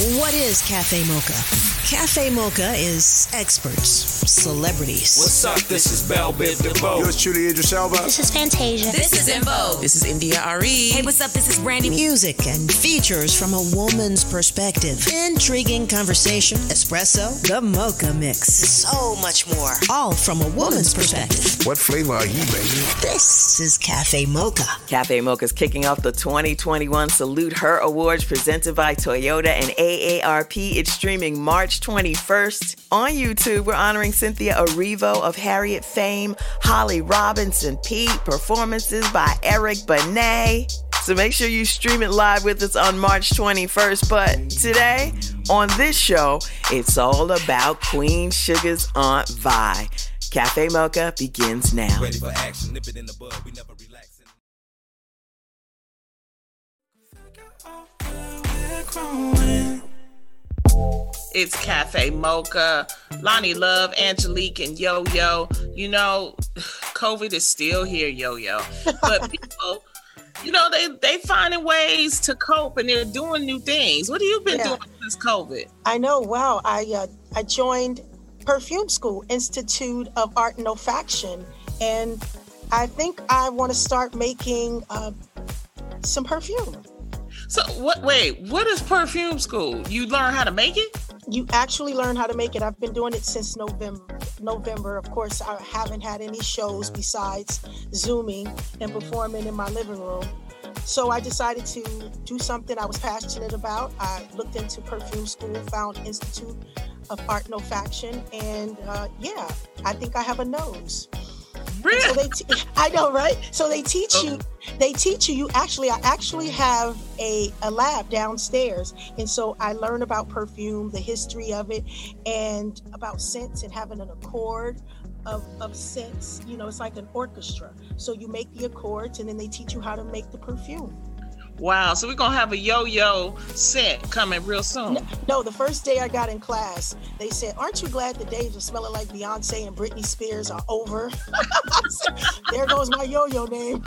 What is Cafe Mocha? Cafe Mocha is experts, celebrities. What's up? This is Bell Biv DeVoe. Yours truly, Idris Elba. This is Fantasia. This is En Vogue. This is India Arie. Hey, what's up? This is Brandy. Music and features from a woman's perspective. Intriguing conversation, espresso, the mocha mix. So much more. All from a woman's perspective. What flavor are you, baby? This is Cafe Mocha. Cafe Mocha is kicking off the 2021 Salute Her Awards presented by Toyota and AARP. It's streaming March 21st. On YouTube, we're honoring Cynthia Erivo of Harriet fame, Holly Robinson Peete, performances by Eric Benet. So make sure you stream it live with us on March 21st. But today, on this show, it's all about Queen Sugar's Aunt Vi. Cafe Mocha begins now. Ready for action, nip it in the bud. We never relax. It's Cafe Mocha, Lonnie Love, Angelique, and Yo Yo. You know, COVID is still here, Yo Yo. But people, you know, they they finding ways to cope and they're doing new things. What have you been Yeah. doing since COVID? I know. Wow. I uh, I joined Perfume School Institute of Art and Olfaction, and I think I want to start making uh, some perfume. So what? Wait, what is perfume school? You learn how to make it? You actually learn how to make it. I've been doing it since November. November, of course, I haven't had any shows besides zooming and performing in my living room. So I decided to do something I was passionate about. I looked into perfume school, found Institute of Art and Olfaction, and uh, yeah, I think I have a nose. So Really? they, t- I know, right? So they teach you. Oh. They teach you. You actually, I actually have a, a lab downstairs, and so I learn about perfume, the history of it, and about scents and having an accord of of scents. You know, it's like an orchestra. So you make the accords, and then they teach you how to make the perfume. Wow. So we're gonna have a yo-yo set coming real soon. No, the first day I got in class, they said, "Aren't you glad the days of smelling like Beyonce and Britney Spears are over?" there goes my yo-yo name.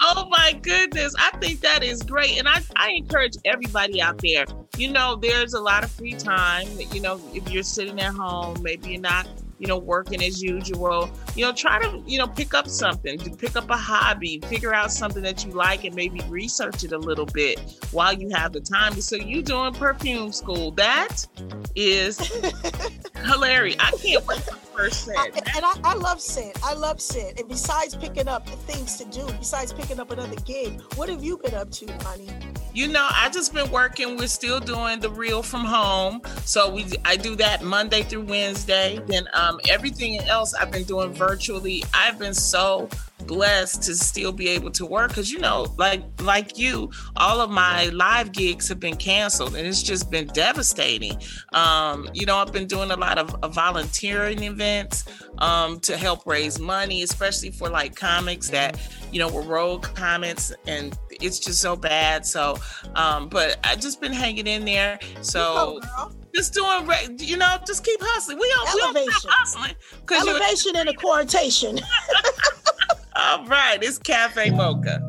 Oh my goodness. I think that is great. And I, I encourage everybody out there. You know, there's a lot of free time. You know, if you're sitting at home, maybe you're not, you know, working as usual, you know, try to, you know, pick up something, pick up a hobby, figure out something that you like and maybe research it a little bit while you have the time. So you doing perfume school. That is hilarious. I can't wait for the first I, set. and I, I love scent. I love scent. And besides picking up the things to do, besides picking up another gig, what have you been up to, honey? You know, I just been working. We're still doing the reel from home, so we I do that Monday through Wednesday. Then um, everything else I've been doing virtually. I've been so blessed to still be able to work because you know, like like you, all of my live gigs have been canceled, and it's just been devastating. Um, you know, I've been doing a lot of, of volunteering events um, to help raise money, especially for like comics that you know were rogue comics, and it's just so bad. So, um, but I've just been hanging in there. So. Just doing, re- you know, just keep hustling. We don't, we don't Elevation. stop hustling because. Elevation and a quarantation. All right, it's Cafe Mocha.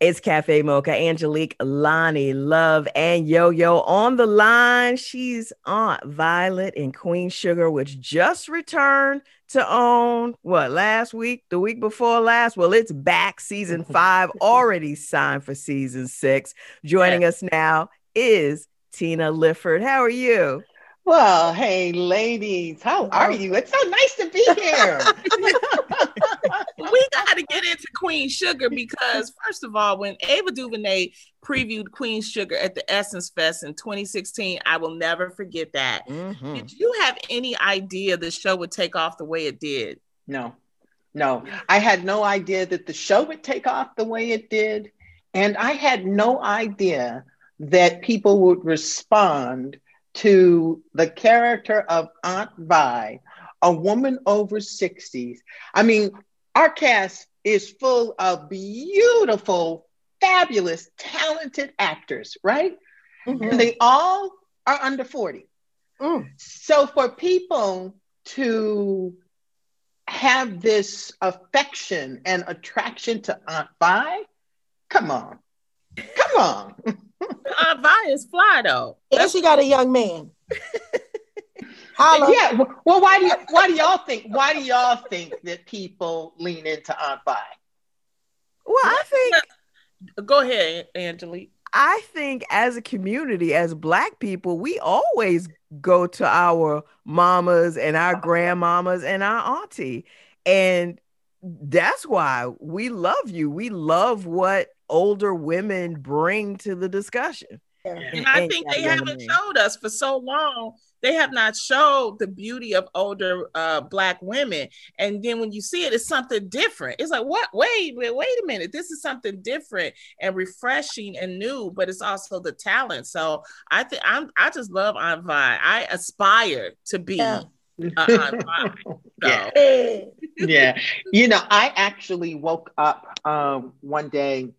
It's Cafe Mocha, Angelique, Lonnie, Love, and Yo Yo on the line. She's Aunt Violet and Queen Sugar, which just returned to OWN what last week, the week before last. Well, it's back. Season five already signed for season six. Joining us now is Tina Lifford. How are you? Well, hey, ladies, how are oh. you? It's so nice to be here. we got to get into Queen Sugar because, first of all, when Ava DuVernay previewed Queen Sugar at the Essence Fest in 2016, I will never forget that. Mhm. Did you have any idea the show would take off the way it did? no, no, I had no idea that the show would take off the way it did. And I had no idea that people would respond to the character of Aunt Vi, a woman over 60s. I mean, our cast is full of beautiful, fabulous, talented actors, right? And they all are under 40. Mm. So for people to have this affection and attraction to Aunt Vi, come on. Come on. Aunt Vi is fly though. And she got a young man. Holla. Yeah. Well, why do you, why do y'all think why do y'all think that people lean into Aunt Vi? Well, I think Go ahead, Angelique. I think as a community, as black people, we always go to our mamas and our grandmamas and our auntie. And that's why we love you. We love what older women bring to the discussion. And I think they haven't showed us for so long. They have not showed the beauty of older uh, black women. And then when you see it, it's something different. It's like, what? Wait, wait, wait a minute. This is something different and refreshing and new, but it's also the talent. So I think I'm I just love Aunt Vi. I aspire to be Yeah. uh, Aunt Vi. So, Yeah. Yeah. You know, I actually woke up um, one day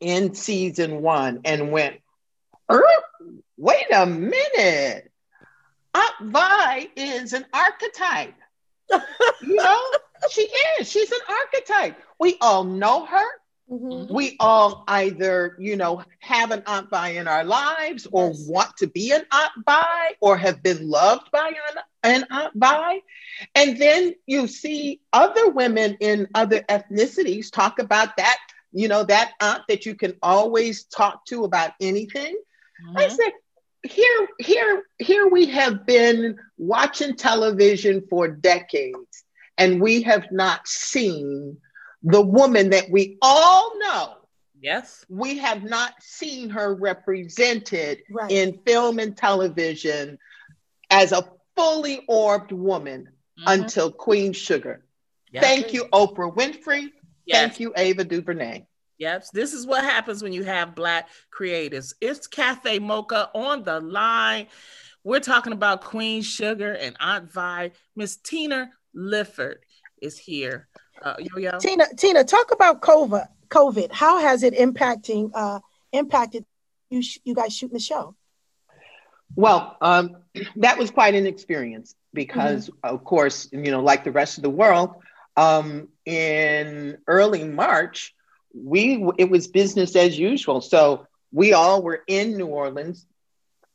in season one and went, "Er, wait a minute. Aunt Vi is an archetype. you know, she is. She's an archetype. We all know her. mhm. We all either, you know, have an Aunt Vi in our lives or Yes. want to be an Aunt Vi or have been loved by an, an Aunt Vi. And then you see other women in other ethnicities talk about that, you know, that aunt that you can always talk to about anything. I mhm. said, here, here, here we have been watching television for decades, and we have not seen the woman that we all know. yes. We have not seen her represented Right. in film and television as a fully orbed woman Mhm. until Queen Sugar. Yes. Thank you, Oprah Winfrey. Yes. Thank you, Ava DuVernay. Yep. This is what happens when you have black creatives. It's Cafe Mocha on the line. We're talking about Queen Sugar and Aunt Vi. Miss Tina Lifford is here. Uh, yo yo. Tina, Tina, talk about COVID. COVID. How has it impacting uh impacted you sh- you guys shooting the show? Well, um, that was quite an experience because, of course, you know, like the rest of the world, um, in early March, we it was business as usual. So we all were in New Orleans.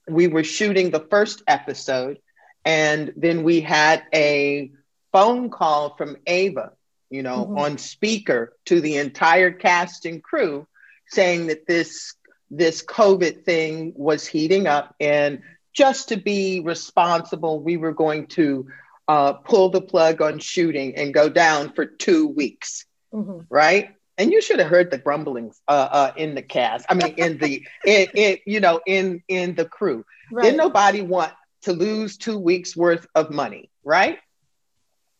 We were shooting the first episode, and then we had a phone call from Ava, you know, Mhm. on speaker to the entire cast and crew, saying that this this COVID thing was heating up, and just to be responsible, we were going to uh, pull the plug on shooting and go down for two weeks, Mhm. right? And you should have heard the grumblings uh, uh, in the cast. I mean, in the in, in you know in in the crew. Right. Didn't nobody want to lose two weeks worth of money, right?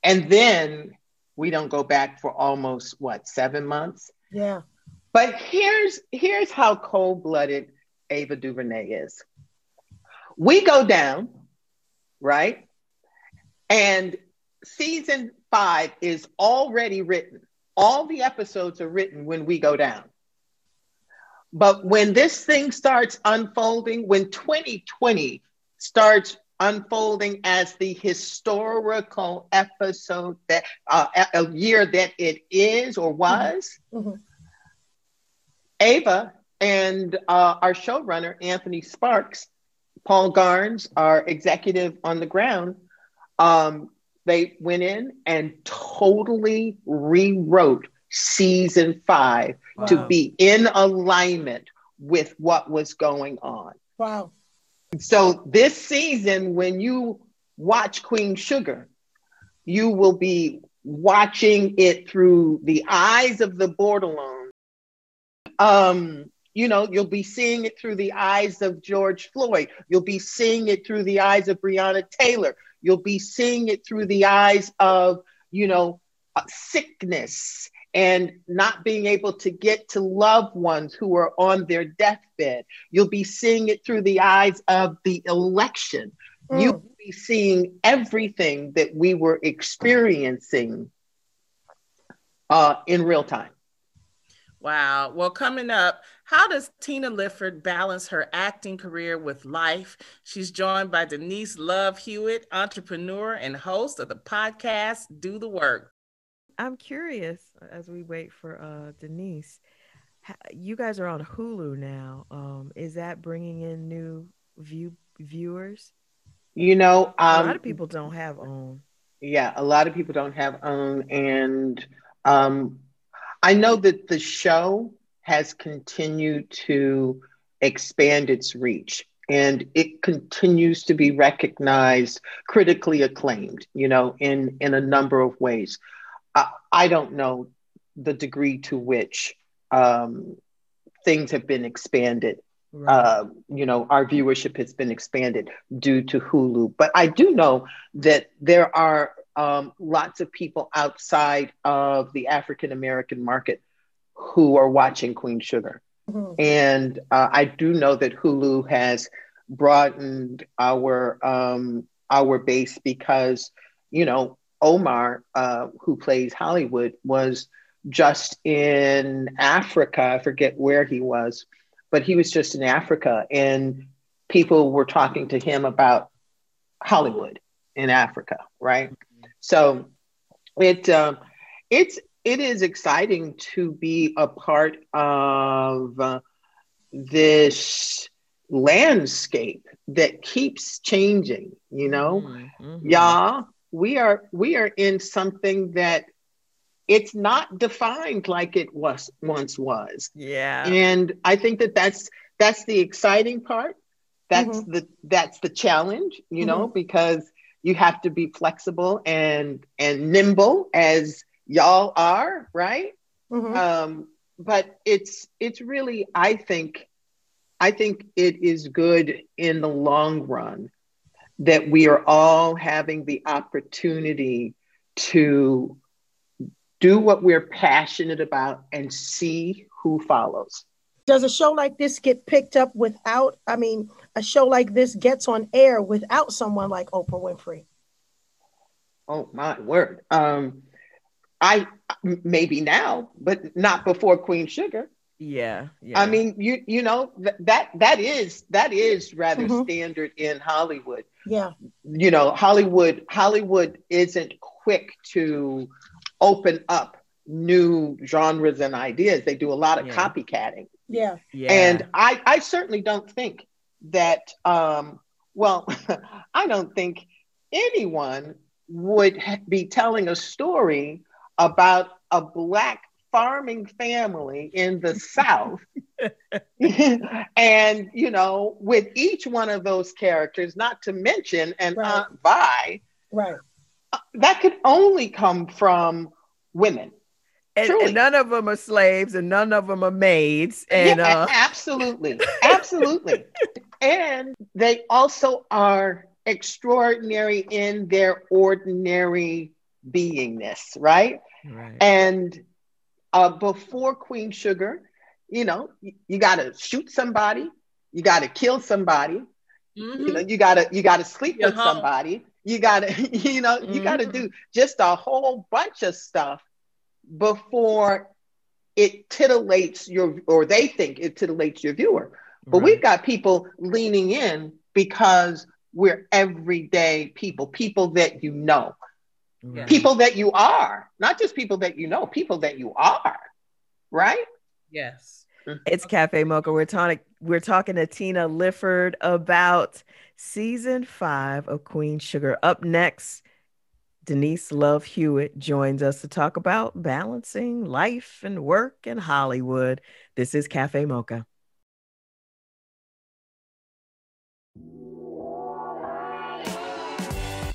And then we don't go back for almost what seven months. Yeah. But here's here's how cold-blooded Ava DuVernay is. We go down, right? And season five is already written. All the episodes are written when we go down. But when this thing starts unfolding, when 2020 starts unfolding as the historical episode that uh, a year that it is or was, Mhm. Ava and uh, our showrunner, Anthony Sparks, Paul Garnes, our executive on the ground, um, they went in and totally rewrote season five to be in alignment with what was going on. Wow. So this season, when you watch Queen Sugar, you will be watching it through the eyes of the borderline. Um, you know, you'll be seeing it through the eyes of George Floyd. You'll be seeing it through the eyes of Breonna Taylor. You'll be seeing it through the eyes of, you know, uh, sickness and not being able to get to loved ones who are on their deathbed. You'll be seeing it through the eyes of the election. Mm. You'll be seeing everything that we were experiencing uh, in real time. Wow. Well, coming up, how does Tina Lifford balance her acting career with life? She's joined by Denise Love Hewitt, entrepreneur and host of the podcast Do the Work. I'm curious as we wait for uh, Denise. you guys are on Hulu now. Um, is that bringing in new view viewers? You know, um, a lot of people don't have OWN. Yeah, a lot of people don't have OWN, and um, I know that the show has continued to expand its reach and it continues to be recognized critically acclaimed you know in in a number of ways. I, I don't know the degree to which um, things have been expanded. Right. uh, you know our viewership has been expanded due to hulu. But i do know that there are um, lots of people outside of the african american market who are watching queen sugar Mm-hmm. And uh, I do know that Hulu has broadened our um, our base because you know Omar, uh, who plays Hollywood, was just in Africa. I forget where he was, but he was just in Africa, and people were talking to him about Hollywood in Africa, right? So it uh, it's it is exciting to be a part of uh, this landscape that keeps changing you know mm-hmm. y'all we are we are in something that it's not defined like it was once was yeah and i think that that's that's the exciting part that's mm-hmm. the that's the challenge you know mm-hmm. because you have to be flexible and and nimble as y'all are, right? Mm-hmm. Um, but it's it's really, I think, I think it is good in the long run that we are all having the opportunity to do what we're passionate about and see who follows. Does a show like this get picked up without, I mean, a show like this gets on air without someone like Oprah Winfrey? Oh, my word. Um, I maybe now, but not before Queen Sugar. Yeah, yeah. I mean, you you know th- that that is that is rather mm-hmm. standard in Hollywood. Yeah. You know, Hollywood Hollywood isn't quick to open up new genres and ideas. They do a lot of yeah. copycatting. Yeah. Yeah. And I I certainly don't think that um well, I don't think anyone would be telling a story about a black farming family in the South. and, you know, with each one of those characters, not to mention and right. Aunt Vi, right. Uh, that could only come from women. And, and, none of them are slaves and none of them are maids. And yeah, uh... absolutely, absolutely. and they also are extraordinary in their ordinary beingness, right? Right. And uh, before Queen Sugar, you know, you, you got to shoot somebody, you got to kill somebody, mm-hmm. you know, you got to you got to sleep You're with home. somebody, you got to you know, mm-hmm. you got to do just a whole bunch of stuff before it titillates your or they think it titillates your viewer. But right. we've got people leaning in because we're everyday people, people that you know. Yeah. People that you are, not just people that you know, people that you are, right? Yes. It's Cafe Mocha. We're talking we're talking to Tina Lifford about season five of Queen Sugar. Up next, Denise Love Hewitt joins us to talk about balancing life and work in Hollywood. This is Cafe Mocha.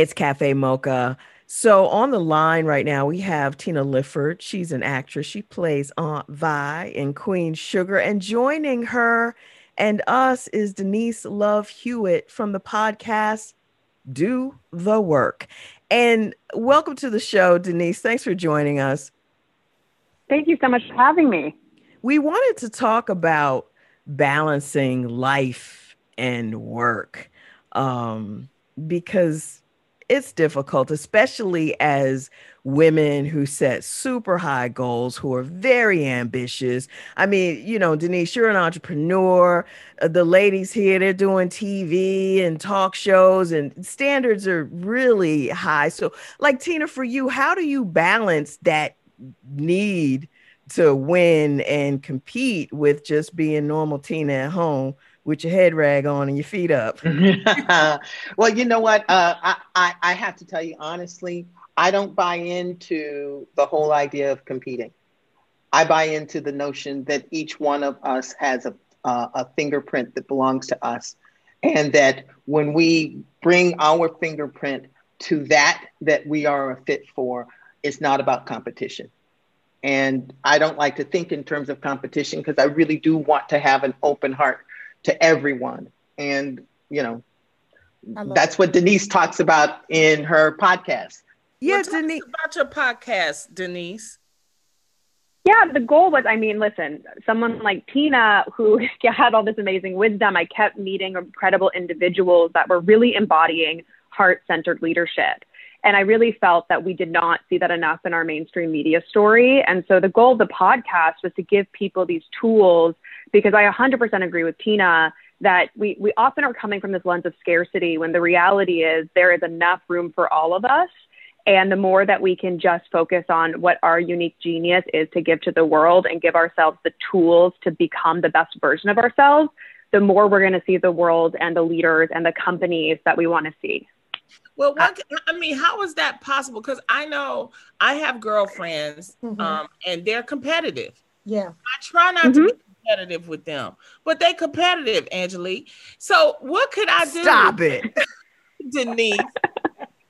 It's Cafe Mocha. So on the line right now, we have Tina Lifford. She's an actress. She plays Aunt Vi in Queen Sugar. And joining her and us is Denise Love Hewitt from the podcast Do the Work. And welcome to the show, Denise. Thanks for joining us. Thank you so much for having me. We wanted to talk about balancing life and work um, because it's difficult, especially as women who set super high goals, who are very ambitious. I mean, you know, Denise, you're an entrepreneur. Uh, the ladies here, they're doing TV and talk shows, and standards are really high. So, like Tina, for you, how do you balance that need to win and compete with just being normal Tina at home? With your head rag on and your feet up. well, you know what? Uh, I, I, I have to tell you honestly, I don't buy into the whole idea of competing. I buy into the notion that each one of us has a, uh, a fingerprint that belongs to us. And that when we bring our fingerprint to that that we are a fit for, it's not about competition. And I don't like to think in terms of competition because I really do want to have an open heart to everyone. And, you know, that's what Denise talks about in her podcast. Yeah, well, Denise. About your podcast, Denise. Yeah, the goal was I mean, listen, someone like Tina, who had all this amazing wisdom, I kept meeting incredible individuals that were really embodying heart centered leadership. And I really felt that we did not see that enough in our mainstream media story. And so the goal of the podcast was to give people these tools because I 100% agree with Tina that we, we often are coming from this lens of scarcity when the reality is there is enough room for all of us. And the more that we can just focus on what our unique genius is to give to the world and give ourselves the tools to become the best version of ourselves, the more we're going to see the world and the leaders and the companies that we want to see. Well, what, I mean, how is that possible? Because I know I have girlfriends mm-hmm. um, and they're competitive. Yeah. I try not mm-hmm. to be competitive with them, but they competitive, Angelique. So what could I do? Stop it, Denise,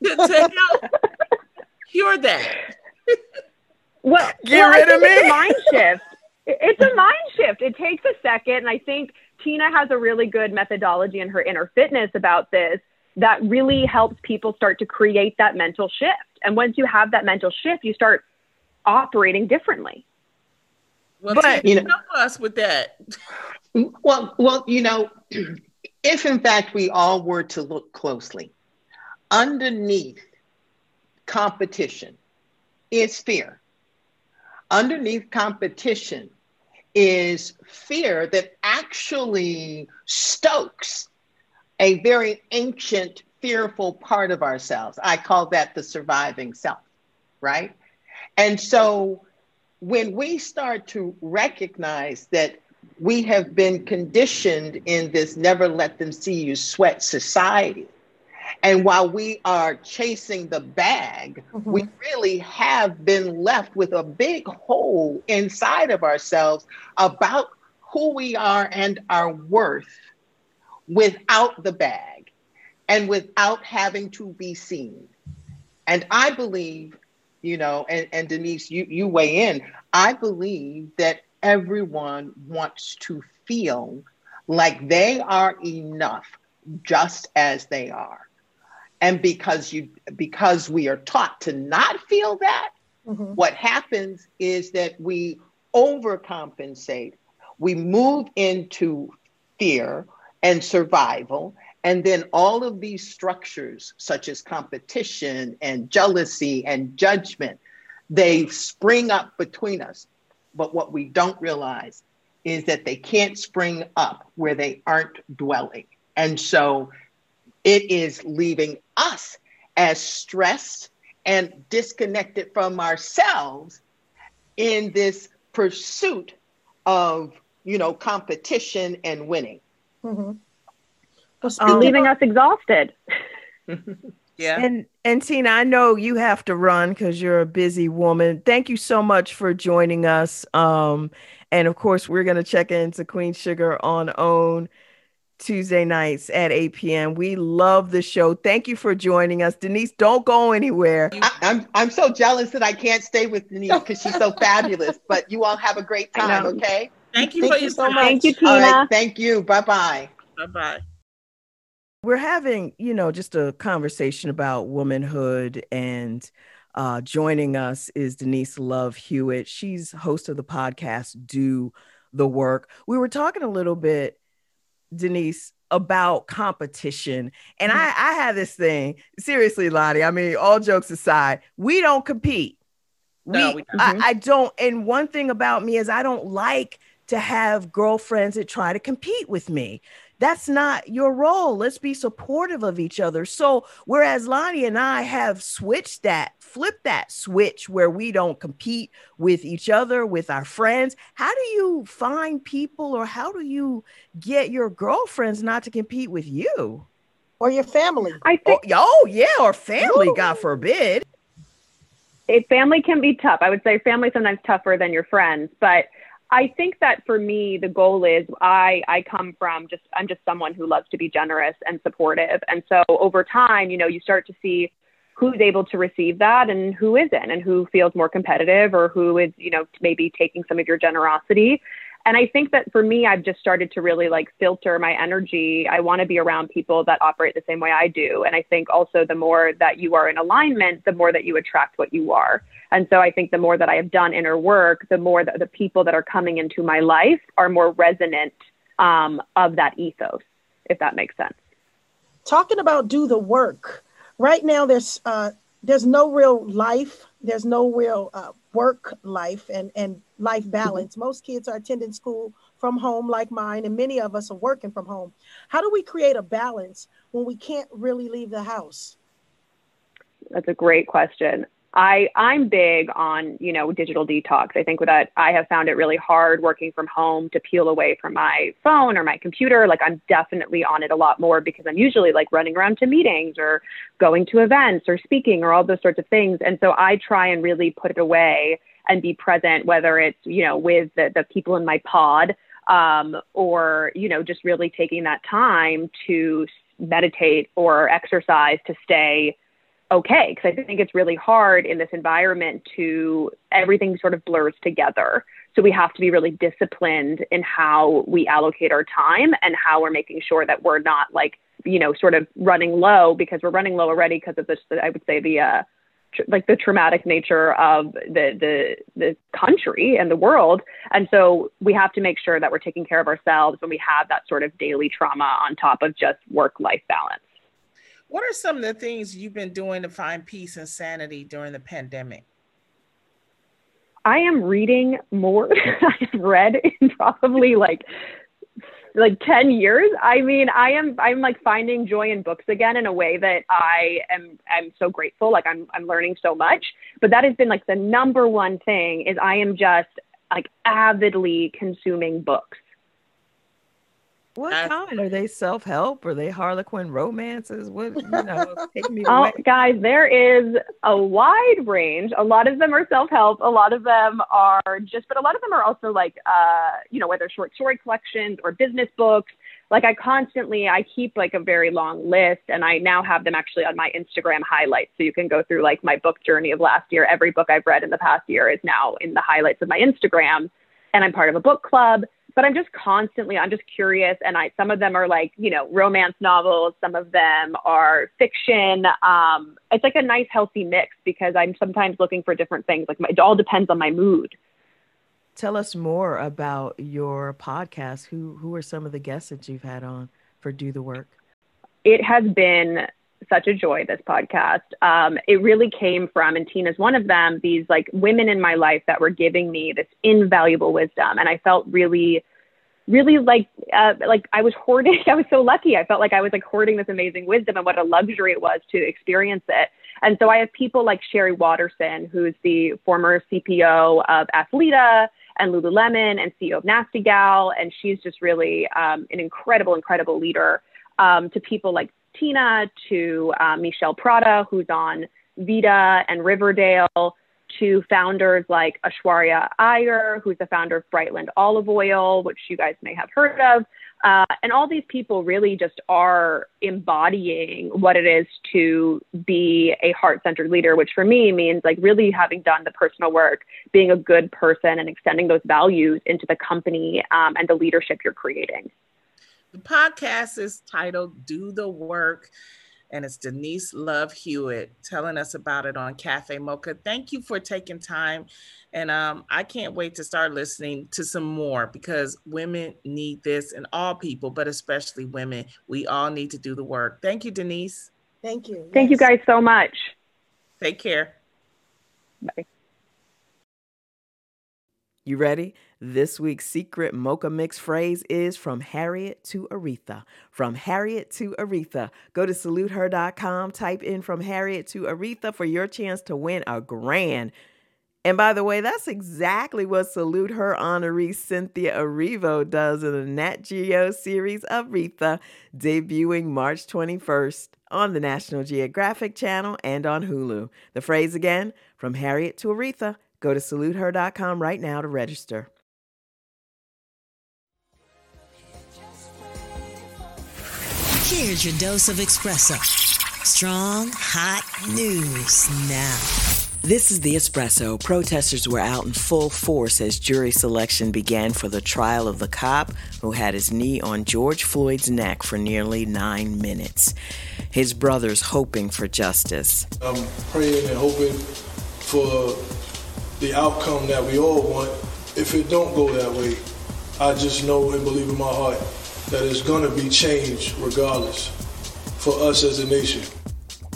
to, to help cure that. Well, get well, rid of me. It's a mind shift. It's a mind shift. It takes a second, and I think Tina has a really good methodology in her inner fitness about this that really helps people start to create that mental shift. And once you have that mental shift, you start operating differently. Well, but you know, help us with that. Well, well, you know, if in fact we all were to look closely, underneath competition is fear. Underneath competition is fear that actually stokes a very ancient, fearful part of ourselves. I call that the surviving self, right? And so when we start to recognize that we have been conditioned in this never let them see you sweat society. And while we are chasing the bag, mm-hmm. we really have been left with a big hole inside of ourselves about who we are and our worth without the bag and without having to be seen. And I believe you know, and, and Denise, you, you weigh in. I believe that everyone wants to feel like they are enough just as they are. And because you because we are taught to not feel that, mm-hmm. what happens is that we overcompensate. We move into fear and survival. And then all of these structures, such as competition and jealousy and judgment, they spring up between us. But what we don't realize is that they can't spring up where they aren't dwelling. And so it is leaving us as stressed and disconnected from ourselves in this pursuit of, you know, competition and winning. Mm-hmm. Well, leaving us exhausted. Yeah. And and Tina, I know you have to run because you're a busy woman. Thank you so much for joining us. Um, and of course, we're gonna check into Queen Sugar on OWN Tuesday nights at 8 p.m. We love the show. Thank you for joining us. Denise, don't go anywhere. I, am I'm, I'm so jealous that I can't stay with Denise because she's so fabulous. But you all have a great time, okay? Thank you thank for you so much. Thank you, Tina. thank you. Bye bye. Bye bye we're having, you know, just a conversation about womanhood and uh, joining us is Denise Love Hewitt. She's host of the podcast Do the Work. We were talking a little bit, Denise, about competition. And I, I have this thing, seriously, Lottie. I mean, all jokes aside, we don't compete. No, we, we I, I don't. And one thing about me is I don't like to have girlfriends that try to compete with me that's not your role. Let's be supportive of each other. So, whereas Lonnie and I have switched that, flipped that switch where we don't compete with each other, with our friends, how do you find people or how do you get your girlfriends not to compete with you? Or your family? I think. Oh, oh yeah, or family, Ooh. God forbid. A family can be tough. I would say family sometimes tougher than your friends, but I think that for me, the goal is I, I come from just, I'm just someone who loves to be generous and supportive. And so over time, you know, you start to see who's able to receive that and who isn't and who feels more competitive or who is, you know, maybe taking some of your generosity. And I think that for me, I've just started to really like filter my energy. I want to be around people that operate the same way I do. And I think also the more that you are in alignment, the more that you attract what you are. And so I think the more that I have done inner work, the more that the people that are coming into my life are more resonant um, of that ethos, if that makes sense. Talking about do the work. Right now, there's uh, there's no real life. There's no real uh, work life and and life mm-hmm. balance. Mm-hmm. Most kids are attending school from home, like mine, and many of us are working from home. How do we create a balance when we can't really leave the house? That's a great question. I I'm big on you know digital detox. I think that I have found it really hard working from home to peel away from my phone or my computer. Like I'm definitely on it a lot more because I'm usually like running around to meetings or going to events or speaking or all those sorts of things. And so I try and really put it away and be present, whether it's you know with the, the people in my pod um, or you know just really taking that time to meditate or exercise to stay okay because I think it's really hard in this environment to everything sort of blurs together. So we have to be really disciplined in how we allocate our time and how we're making sure that we're not like you know sort of running low because we're running low already because of this I would say the uh, like the traumatic nature of the the the country and the world and so we have to make sure that we're taking care of ourselves when we have that sort of daily trauma on top of just work life balance what are some of the things you've been doing to find peace and sanity during the pandemic? I am reading more I've read in probably like like 10 years. I mean, I am I'm like finding joy in books again in a way that I am I'm so grateful. Like I'm I'm learning so much. But that has been like the number one thing is I am just like avidly consuming books. What I, kind are they? Self help? Are they Harlequin romances? What you know? take me oh, guys, there is a wide range. A lot of them are self help. A lot of them are just, but a lot of them are also like, uh, you know, whether short story collections or business books. like I constantly I keep like a very long list and I now have them actually on my Instagram highlights. So you can go through like my book journey of last year. Every book I've read in the past year is now in the highlights of my Instagram and I'm part of a book club. But I'm just constantly I'm just curious and I some of them are like, you know, romance novels, some of them are fiction. Um it's like a nice healthy mix because I'm sometimes looking for different things. Like my, it all depends on my mood. Tell us more about your podcast. Who who are some of the guests that you've had on for Do the Work? It has been such a joy this podcast. Um, it really came from, and Tina's one of them, these like women in my life that were giving me this invaluable wisdom. And I felt really, really like, uh, like I was hoarding. I was so lucky. I felt like I was like hoarding this amazing wisdom and what a luxury it was to experience it. And so I have people like Sheree Waterson, who's the former CPO of Athleta and Lululemon and CEO of Nasty Gal. And she's just really um, an incredible, incredible leader um, to people like Tina, to uh, Michelle Prada, who's on Vita and Riverdale, to founders like Aishwarya Iyer, who's the founder of Brightland Olive Oil, which you guys may have heard of. Uh, and all these people really just are embodying what it is to be a heart centered leader, which for me means like really having done the personal work, being a good person, and extending those values into the company um, and the leadership you're creating. The podcast is titled Do the Work and it's Denise Love Hewitt telling us about it on Cafe Mocha. Thank you for taking time. And um, I can't wait to start listening to some more because women need this and all people, but especially women. We all need to do the work. Thank you, Denise. Thank you. Thank yes. you guys so much. Take care. Bye. You ready? This week's secret mocha mix phrase is from Harriet to Aretha. From Harriet to Aretha. Go to saluteher.com, type in from Harriet to Aretha for your chance to win a grand. And by the way, that's exactly what Salute Her honoree Cynthia Erivo does in the Nat Geo series Aretha, debuting March 21st on the National Geographic Channel and on Hulu. The phrase again, from Harriet to Aretha. Go to saluteher.com right now to register. Here's your dose of espresso. Strong, hot news now. This is the Espresso. Protesters were out in full force as jury selection began for the trial of the cop who had his knee on George Floyd's neck for nearly nine minutes. His brothers hoping for justice. I'm praying and hoping for the outcome that we all want. If it don't go that way, I just know and believe in my heart that it's to be changed regardless for us as a nation.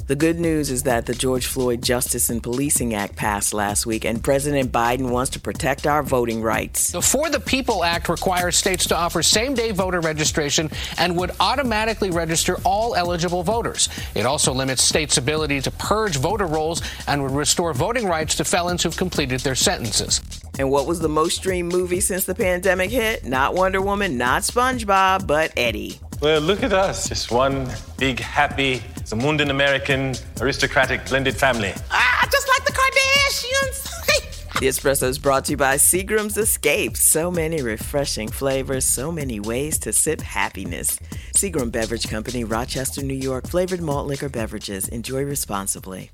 The good news is that the George Floyd Justice and Policing Act passed last week, and President Biden wants to protect our voting rights. The For the People Act requires states to offer same day voter registration and would automatically register all eligible voters. It also limits states' ability to purge voter rolls and would restore voting rights to felons who've completed their sentences. And what was the most streamed movie since the pandemic hit? Not Wonder Woman, not SpongeBob, but Eddie. Well, look at us. Just one big, happy, Zamundan American, aristocratic, blended family. Ah, just like the Kardashians. the espresso is brought to you by Seagram's Escape. So many refreshing flavors, so many ways to sip happiness. Seagram Beverage Company, Rochester, New York. Flavored malt liquor beverages. Enjoy responsibly.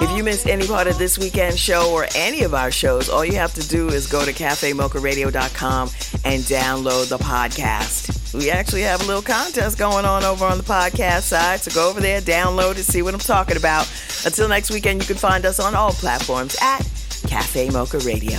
If you missed any part of this weekend show or any of our shows, all you have to do is go to cafemocharadio.com and download the podcast. We actually have a little contest going on over on the podcast side, so go over there, download it, see what I'm talking about. Until next weekend, you can find us on all platforms at Cafe Mocha Radio.